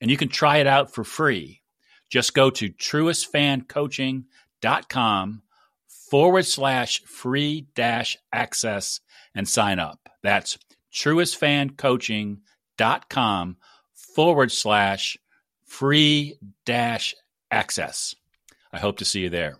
and you can try it out for free. Just go to truestfancoaching.com forward slash free dash access and sign up. That's truestfancoaching.com forward slash free dash access. I hope to see you there.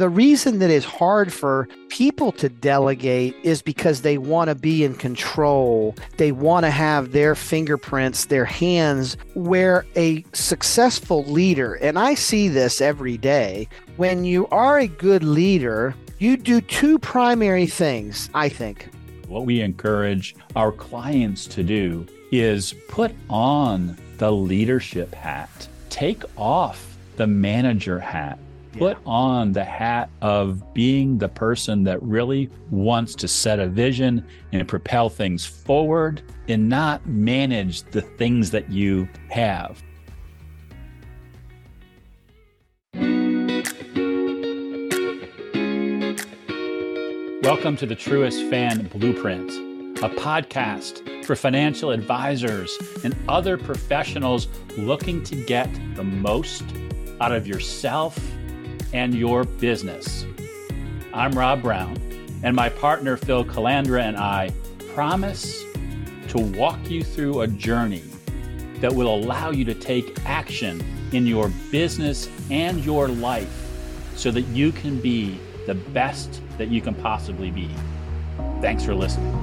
The reason that it's hard for people to delegate is because they want to be in control. They want to have their fingerprints, their hands, where a successful leader, and I see this every day, when you are a good leader, you do two primary things, I think. What we encourage our clients to do is put on the leadership hat, take off the manager hat put yeah. on the hat of being the person that really wants to set a vision and propel things forward and not manage the things that you have. Welcome to the Truest Fan Blueprint, a podcast for financial advisors and other professionals looking to get the most out of yourself and your business. I'm Rob Brown, and my partner Phil Calandra and I promise to walk you through a journey that will allow you to take action in your business and your life so that you can be the best that you can possibly be. Thanks for listening.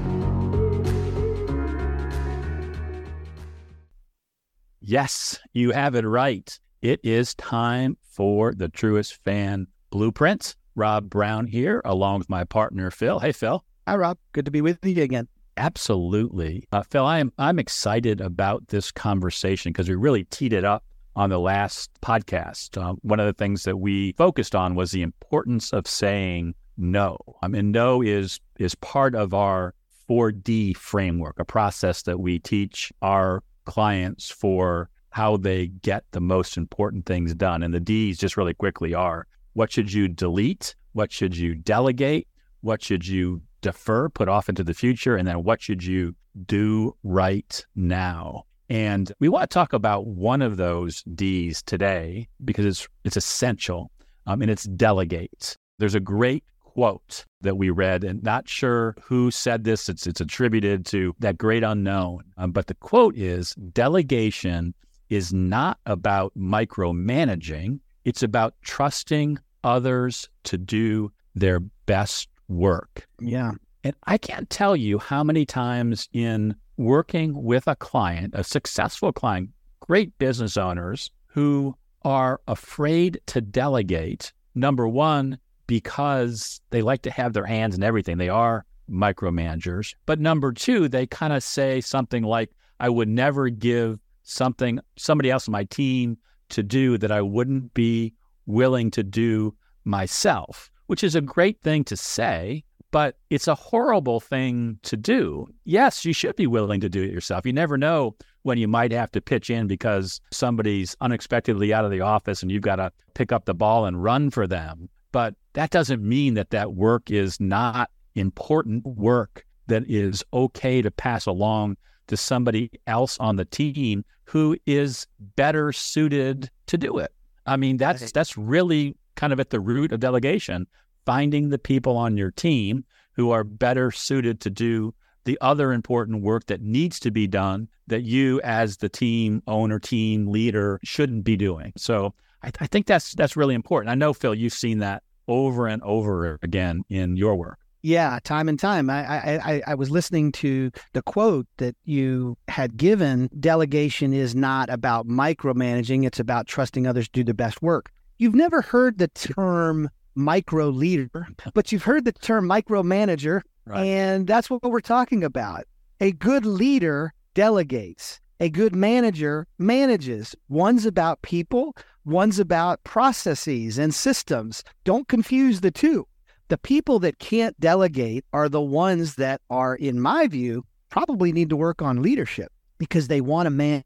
Yes, you have it right. It is time for the truest Fan Blueprints. Rob Brown here, along with my partner Phil. Hey, Phil. Hi, Rob. Good to be with you again. Absolutely, uh, Phil. I am I'm excited about this conversation because we really teed it up on the last podcast. Uh, one of the things that we focused on was the importance of saying no. I mean, no is is part of our 4D framework, a process that we teach our clients for how they get the most important things done. And the D's just really quickly are what should you delete? What should you delegate? What should you defer, put off into the future? And then what should you do right now? And we want to talk about one of those D's today because it's it's essential, um, and it's delegate. There's a great quote that we read, and not sure who said this. It's it's attributed to that great unknown, um, but the quote is: "Delegation is not about micromanaging, it's about trusting others to do their best work. Yeah. And I can't tell you how many times in working with a client, a successful client, great business owners who are afraid to delegate. Number one, because they like to have their hands in everything. They are micromanagers. But number two, they kind of say something like, I would never give something somebody else on my team to do that I wouldn't be willing to do myself, which is a great thing to say, but it's a horrible thing to do. Yes, you should be willing to do it yourself. You never know when you might have to pitch in because somebody's unexpectedly out of the office and you've got to pick up the ball and run for them. But that doesn't mean that that work is not important work that is okay to pass along to somebody else on the team who is better suited to do it. I mean, that's that's really kind of at the root of delegation, finding the people on your team who are better suited to do the other important work that needs to be done that you as the team owner, team leader shouldn't be doing. So I, I think that's that's really important. I know Phil, you've seen that over and over again in your work. Yeah, time and time. I, I I was listening to the quote that you had given. Delegation is not about micromanaging; it's about trusting others to do the best work. You've never heard the term micro leader, but you've heard the term micromanager, right. and that's what we're talking about. A good leader delegates. A good manager manages. One's about people, one's about processes and systems. Don't confuse the two. The people that can't delegate are the ones that are, in my view, probably need to work on leadership because they want to manage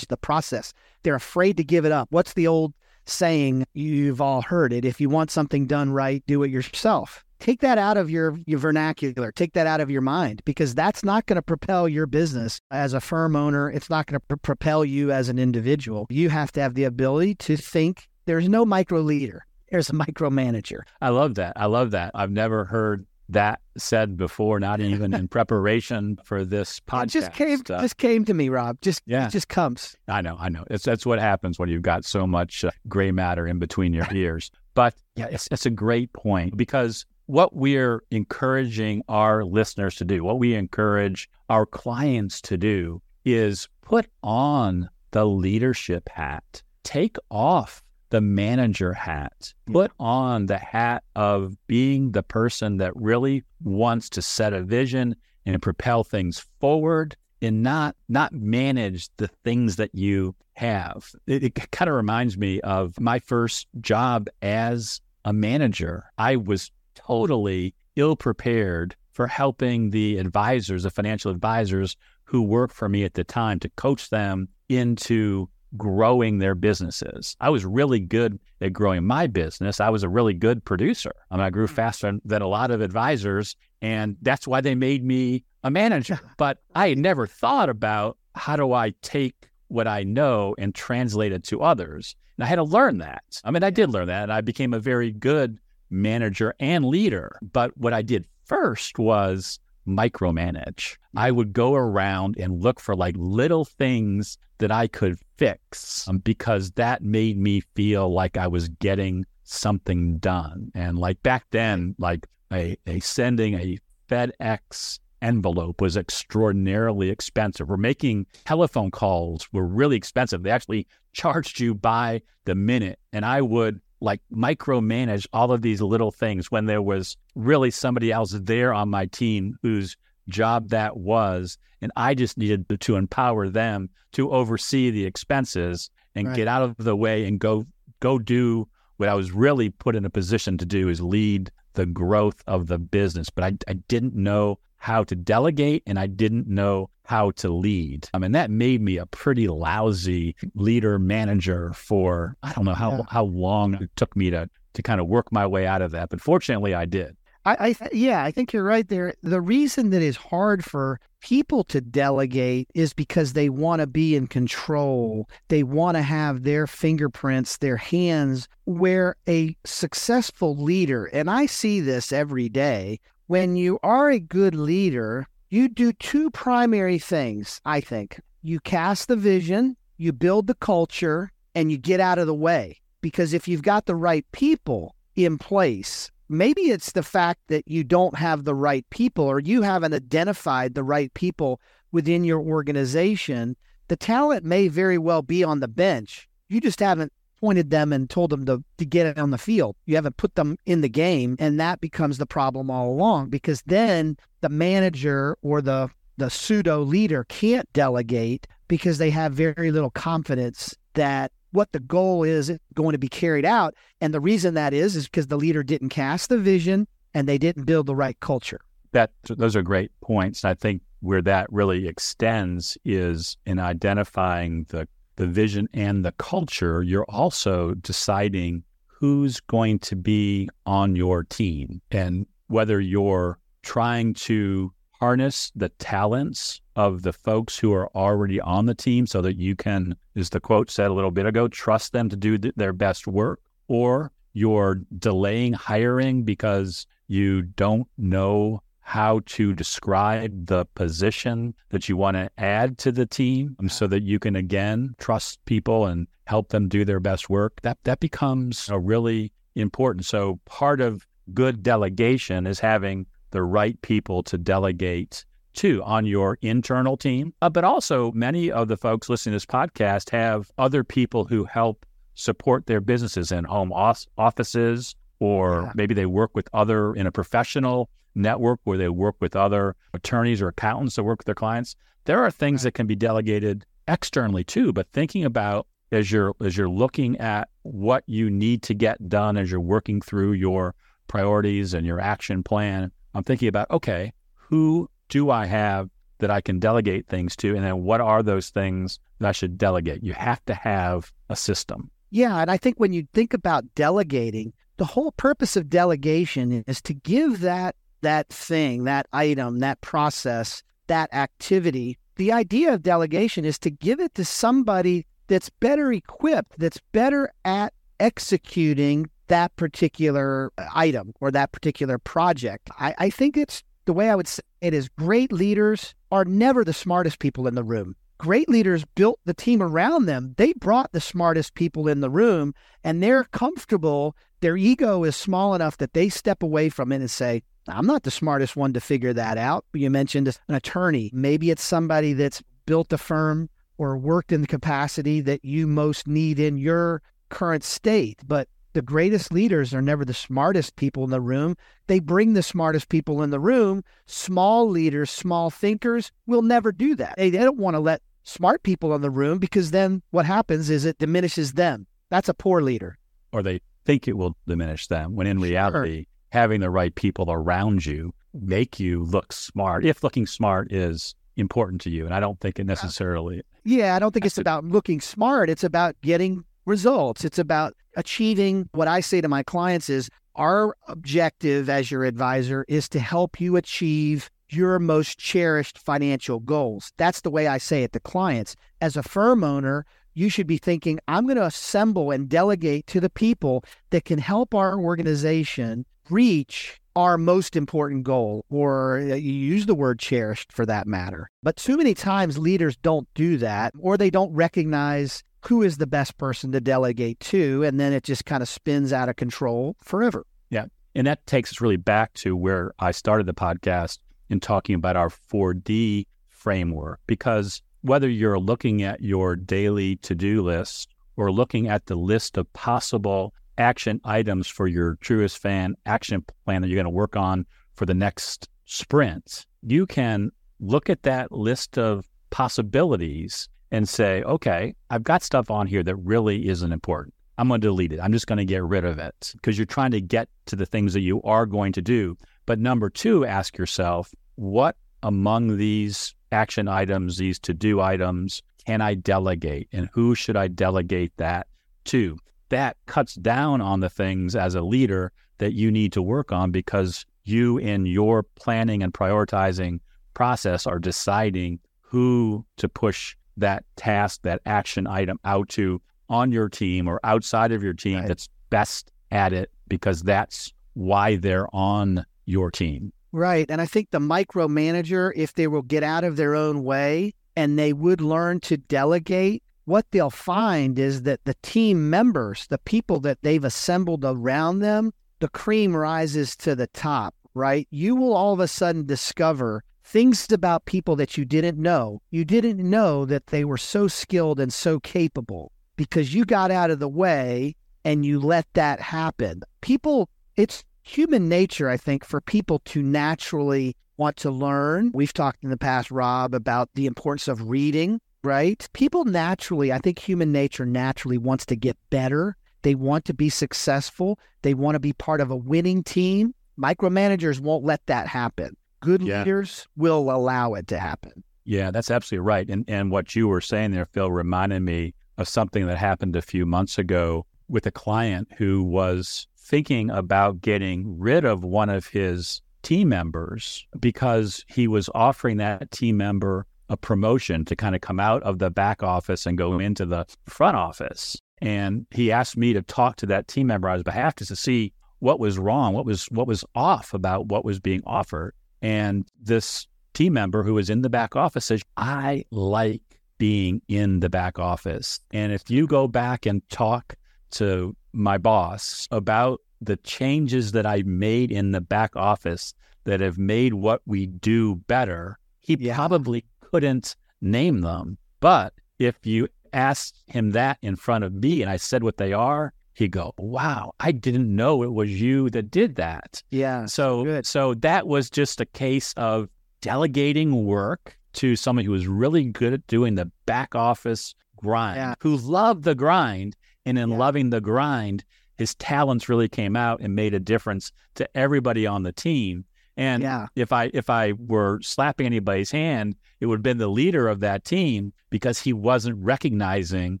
the process. They're afraid to give it up. What's the old saying? You've all heard it. If you want something done right, do it yourself. Take that out of your, your vernacular, take that out of your mind because that's not going to propel your business as a firm owner. It's not going to pr- propel you as an individual. You have to have the ability to think. There's no micro leader, there's a micromanager. I love that. I love that. I've never heard that said before, not even in preparation for this podcast. It just came, uh, just came to me, Rob. Just, yeah. it just comes. I know, I know. It's that's what happens when you've got so much uh, gray matter in between your ears. But yeah, it's, it's a great point because what we're encouraging our listeners to do, what we encourage our clients to do, is put on the leadership hat, take off the manager hat, hmm. put on the hat of being the person that really wants to set a vision and propel things forward and not not manage the things that you have. It, it kind of reminds me of my first job as a manager. I was totally ill prepared for helping the advisors, the financial advisors who worked for me at the time to coach them into growing their businesses. I was really good at growing my business. I was a really good producer. I, mean, I grew mm. faster than a lot of advisors, and that's why they made me a manager. But I had never thought about how do I take what I know and translate it to others. And I had to learn that. I mean, I did learn that, and I became a very good manager and leader. But what I did first was micromanage. I would go around and look for like little things that I could fix um, because that made me feel like I was getting something done. And like back then, like a, a sending a FedEx envelope was extraordinarily expensive. We're making telephone calls were really expensive. They actually charged you by the minute. And I would like micromanage all of these little things when there was really somebody else there on my team whose job that was. And I just needed to, to empower them to oversee the expenses and right. get out of the way and go go do what I was really put in a position to do is lead the growth of the business. But I, I didn't know how to delegate and I didn't know how to lead. I mean, that made me a pretty lousy leader manager for I don't know how yeah. how long it took me to to kind of work my way out of that. But fortunately, I did. I, I th- yeah, I think you're right there. The reason that is hard for people to delegate is because they want to be in control. They want to have their fingerprints, their hands where a successful leader, and I see this every day, when you are a good leader, you do two primary things, I think. You cast the vision, you build the culture, and you get out of the way. Because if you've got the right people in place, maybe it's the fact that you don't have the right people or you haven't identified the right people within your organization. The talent may very well be on the bench. You just haven't pointed them and told them to, to get it on the field. You haven't put them in the game. And that becomes the problem all along because then the manager or the the pseudo leader can't delegate because they have very little confidence that what the goal is going to be carried out. And the reason that is is because the leader didn't cast the vision and they didn't build the right culture. That those are great points. I think where that really extends is in identifying the the vision and the culture, you're also deciding who's going to be on your team and whether you're trying to harness the talents of the folks who are already on the team so that you can, as the quote said a little bit ago, trust them to do th- their best work, or you're delaying hiring because you don't know how to describe the position that you want to add to the team so that you can again trust people and help them do their best work. That that becomes a really important so part of good delegation is having the right people to delegate to on your internal team uh, but also many of the folks listening to this podcast have other people who help support their businesses in home offices or Yeah. maybe they work with other in a professional network where they work with other attorneys or accountants that work with their clients. There are things that can be delegated externally too, but thinking about as you're as you're looking at what you need to get done as you're working through your priorities and your action plan, I'm thinking about okay, who do I have that I can delegate things to and then what are those things that I should delegate? You have to have a system. Yeah, and I think when you think about delegating, the whole purpose of delegation is to give that that thing, that item, that process, that activity. The idea of delegation is to give it to somebody that's better equipped, that's better at executing that particular uh, item or that particular project. I, I think it's the way I would say it is great leaders are never the smartest people in the room great leaders built the team around them. They brought the smartest people in the room and they're comfortable. Their ego is small enough that they step away from it and say, I'm not the smartest one to figure that out. You mentioned an attorney. Maybe it's somebody that's built a firm or worked in the capacity that you most need in your current state. But the greatest leaders are never the smartest people in the room. They bring the smartest people in the room. Small leaders, small thinkers will never do that. They, they don't want to let smart people in the room because then what happens is it diminishes them. That's a poor leader. Or they think it will diminish them when in reality, having the right people around you make you look smart. If looking smart is important to you. And I don't think it necessarily Yeah, I don't think it's about looking smart. It's about getting results. It's about achieving what I say to my clients is our objective as your advisor is to help you achieve your most cherished financial goals. That's the way I say it to clients. As a firm owner, you should be thinking, I'm going to assemble and delegate to the people that can help our organization reach our most important goal, or uh, you use the word cherished for that matter. But too many times leaders don't do that, or they don't recognize who is the best person to delegate to, and then it just kind of spins out of control forever. Yeah. And that takes us really back to where I started the podcast in talking about our 4D framework. Because whether you're looking at your daily to do list or looking at the list of possible action items for your truest fan action plan that you're going to work on for the next sprint, you can look at that list of possibilities and say, okay, I've got stuff on here that really isn't important. I'm going to delete it. I'm just going to get rid of it because you're trying to get to the things that you are going to do. But number two, ask yourself, what among these action items, these to do items, can I delegate and who should I delegate that to? That cuts down on the things as a leader that you need to work on because you, in your planning and prioritizing process, are deciding who to push that task, that action item out to on your team or outside of your team Right. that's best at it because that's why they're on your team. Right. And I think the micromanager, if they will get out of their own way and they would learn to delegate, what they'll find is that the team members, the people that they've assembled around them, the cream rises to the top, right? You will all of a sudden discover things about people that you didn't know. You didn't know that they were so skilled and so capable because you got out of the way and you let that happen. People, it's human nature, I think, for people to naturally want to learn. We've talked in the past, Rob, about the importance of reading, right? People naturally, I think human nature naturally wants to get better. They want to be successful. They want to be part of a winning team. Micromanagers won't let that happen. Good Yeah. leaders will allow it to happen. Yeah, that's absolutely right. And and what you were saying there, Phil, reminded me of something that happened a few months ago with a client who was thinking about getting rid of one of his team members because he was offering that team member a promotion to kind of come out of the back office and go into the front office. And he asked me to talk to that team member on his behalf just to see what was wrong, what was what was off about what was being offered. And this team member who is in the back office says, I like being in the back office. And if you go back and talk to my boss about the changes that I made in the back office that have made what we do better, he Yeah. probably couldn't name them. But if you asked him that in front of me and I said what they are, he'd go, "Wow, I didn't know it was you that did that." Yeah. So good. so that was just a case of delegating work to someone who was really good at doing the back office grind, Yeah. who loved the grind, and in Yeah. loving the grind, his talents really came out and made a difference to everybody on the team. And Yeah. if I if I were slapping anybody's hand, it would have been the leader of that team because he wasn't recognizing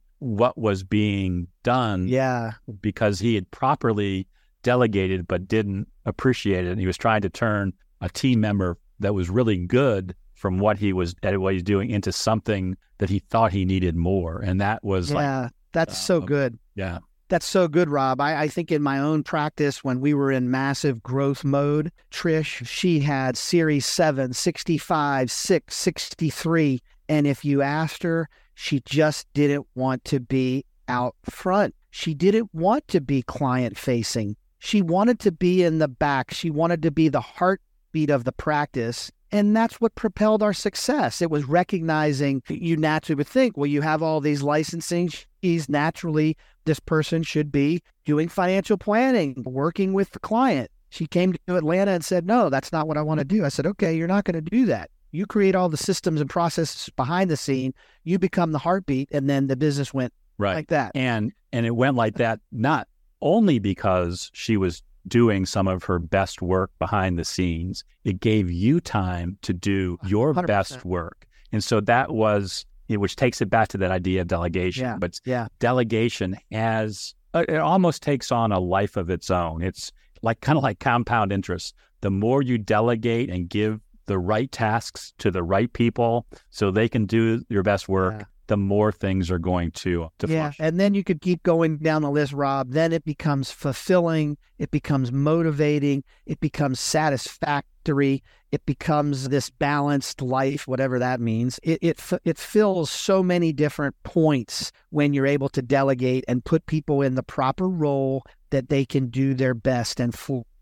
what was being done Yeah. because he had properly delegated but didn't appreciate it. And he was trying to turn a team member that was really good from what he was at what he's doing into something that he thought he needed more. And that was like, Yeah. That's so uh, good. yeah, That's so good, Rob. I, I think in my own practice, when we were in massive growth mode, Trish, she had Series 7, 65, 6, 63. And if you asked her, she just didn't want to be out front. She didn't want to be client facing. She wanted to be in the back. She wanted to be the heartbeat of the practice. And that's what propelled our success. It was recognizing you naturally would think, well, you have all these licensing. She's naturally this person should be doing financial planning, working with the client. She came to Atlanta and said, No, that's not what I want to do. I said, Okay, you're not going to do that. You create all the systems and processes behind the scene, you become the heartbeat, and then the business went right. like that. and and it went like that not only because she was doing some of her best work behind the scenes it gave you time to do your 100%. best work and so that was which takes it back to that idea of delegation Yeah. but Yeah. delegation has uh, it almost takes on a life of its own it's like kind of like compound interest the more you delegate and give the right tasks to the right people so they can do your best work Yeah. the more things are going to to yeah. flush. And then you could keep going down the list, Rob. Then it becomes fulfilling. It becomes motivating. It becomes satisfactory. It becomes this balanced life, whatever that means. It, it, it fills so many different points when you're able to delegate and put people in the proper role that they can do their best and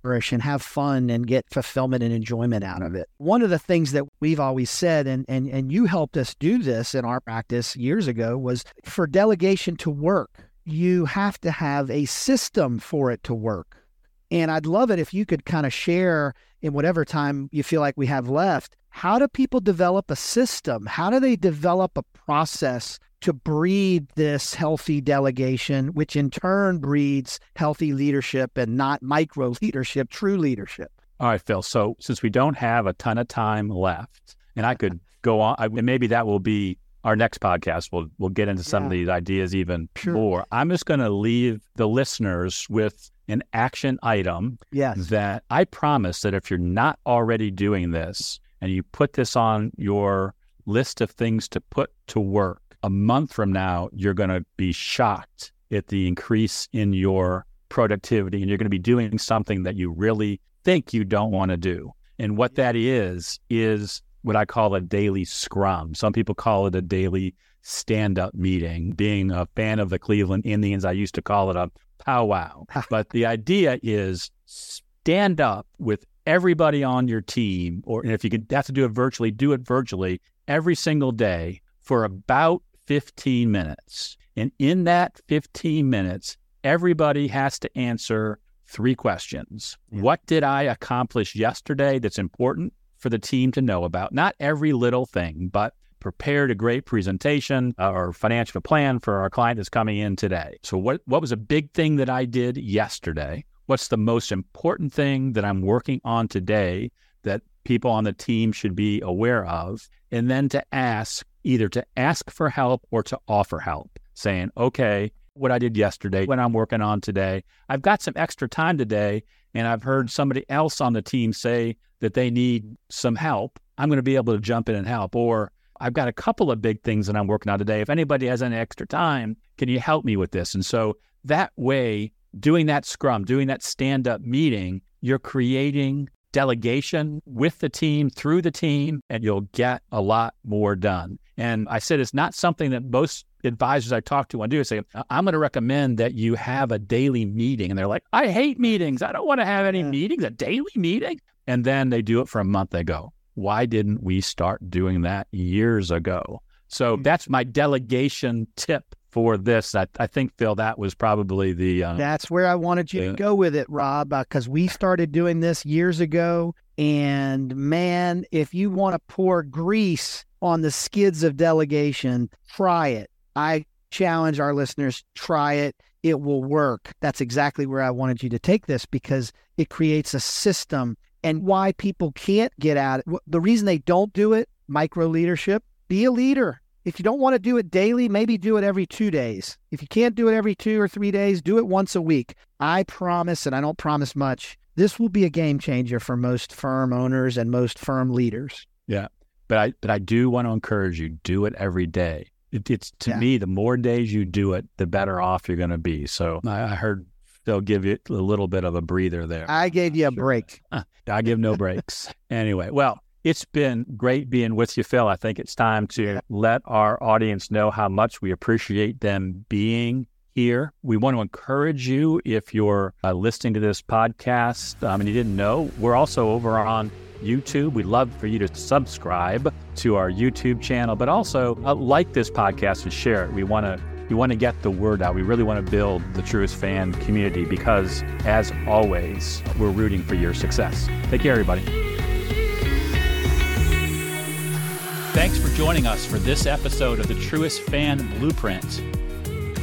flourish and have fun and get fulfillment and enjoyment out of it. One of the things that we've always said, and, and, and you helped us do this in our practice years ago, was for delegation to work, you have to have a system for it to work. And I'd love it if you could kind of share in whatever time you feel like we have left. How do people develop a system? How do they develop a process to breed this healthy delegation, which in turn breeds healthy leadership and not micro leadership, true leadership? All right, Phil. So since we don't have a ton of time left, and I could go on, I, and maybe that will be our next podcast. We'll we'll get into some of these ideas even Sure. more. I'm just going to leave the listeners with an action item Yes. that I promise that if you're not already doing this and you put this on your list of things to put to work, a month from now, you're going to be shocked at the increase in your productivity and you're going to be doing something that you really think you don't want to do. And what that is, is what I call a daily scrum. Some people call it a daily stand up meeting. Being a fan of the Cleveland Indians, I used to call it a powwow. but the idea is stand up with everybody on your team, or if you could have to do it virtually, do it virtually every single day for about 15 minutes. And in that 15 minutes, everybody has to answer three questions. Yeah. What did I accomplish yesterday that's important for the team to know about? Not every little thing, but prepared a great presentation uh, or financial plan for our client that's coming in today. So what what was a big thing that I did yesterday? What's the most important thing that I'm working on today that people on the team should be aware of? And then to ask either to ask for help or to offer help, saying, "Okay, what I did yesterday, what I'm working on today. I've got some extra time today, and I've heard somebody else on the team say that they need some help. I'm going to be able to jump in and help. Or I've got a couple of big things that I'm working on today. If anybody has any extra time, can you help me with this? And so that way, doing that scrum, doing that stand up meeting, you're creating delegation with the team, through the team, and you'll get a lot more done. And I said it's not something that most advisors I talk to want to do. I say, I'm going to recommend that you have a daily meeting. And they're like, I hate meetings. I don't want to have any Yeah. meetings, a daily meeting. And then they do it for a month. They go, why didn't we start doing that years ago? So Mm. that's my delegation tip for this. I, I think, Phil, that was probably the. Uh, That's where I wanted you to go with it, Rob, because uh, we started doing this years ago. And man, if you want to pour grease on the skids of delegation, try it. I challenge our listeners, try it. It will work. That's exactly where I wanted you to take this because it creates a system and why people can't get at it. The reason they don't do it, micro leadership, be a leader. If you don't want to do it daily, maybe do it every two days. If you can't do it every two or three days, do it once a week. I promise, and I don't promise much, this will be a game changer for most firm owners and most firm leaders. Yeah. But I but I do want to encourage you, do it every day. It, it's to yeah. me, the more days you do it, the better off you're going to be. So I, I heard they'll give you a little bit of a breather there. I gave you a break. I give no breaks. anyway, well, it's been great being with you, Phil. I think it's time to let our audience know how much we appreciate them being here. We want to encourage you if you're uh, listening to this podcast um, and you didn't know, we're also over on YouTube. We'd love for you to subscribe to our YouTube channel, but also uh, like this podcast and share it. We want to we want to get the word out. We really want to build the truest fan community because, as always, we're rooting for your success. Take care, everybody. Thanks for joining us for this episode of the Truest Fan Blueprint.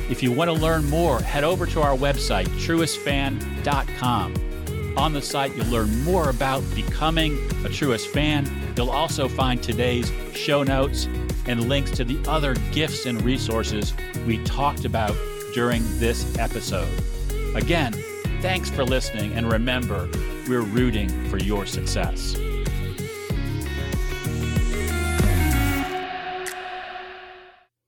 If you want to learn more, head over to our website, truestfan.com. On the site, you'll learn more about becoming a Truest fan. You'll also find today's show notes and links to the other gifts and resources we talked about during this episode. Again, thanks for listening, and remember, we're rooting for your success.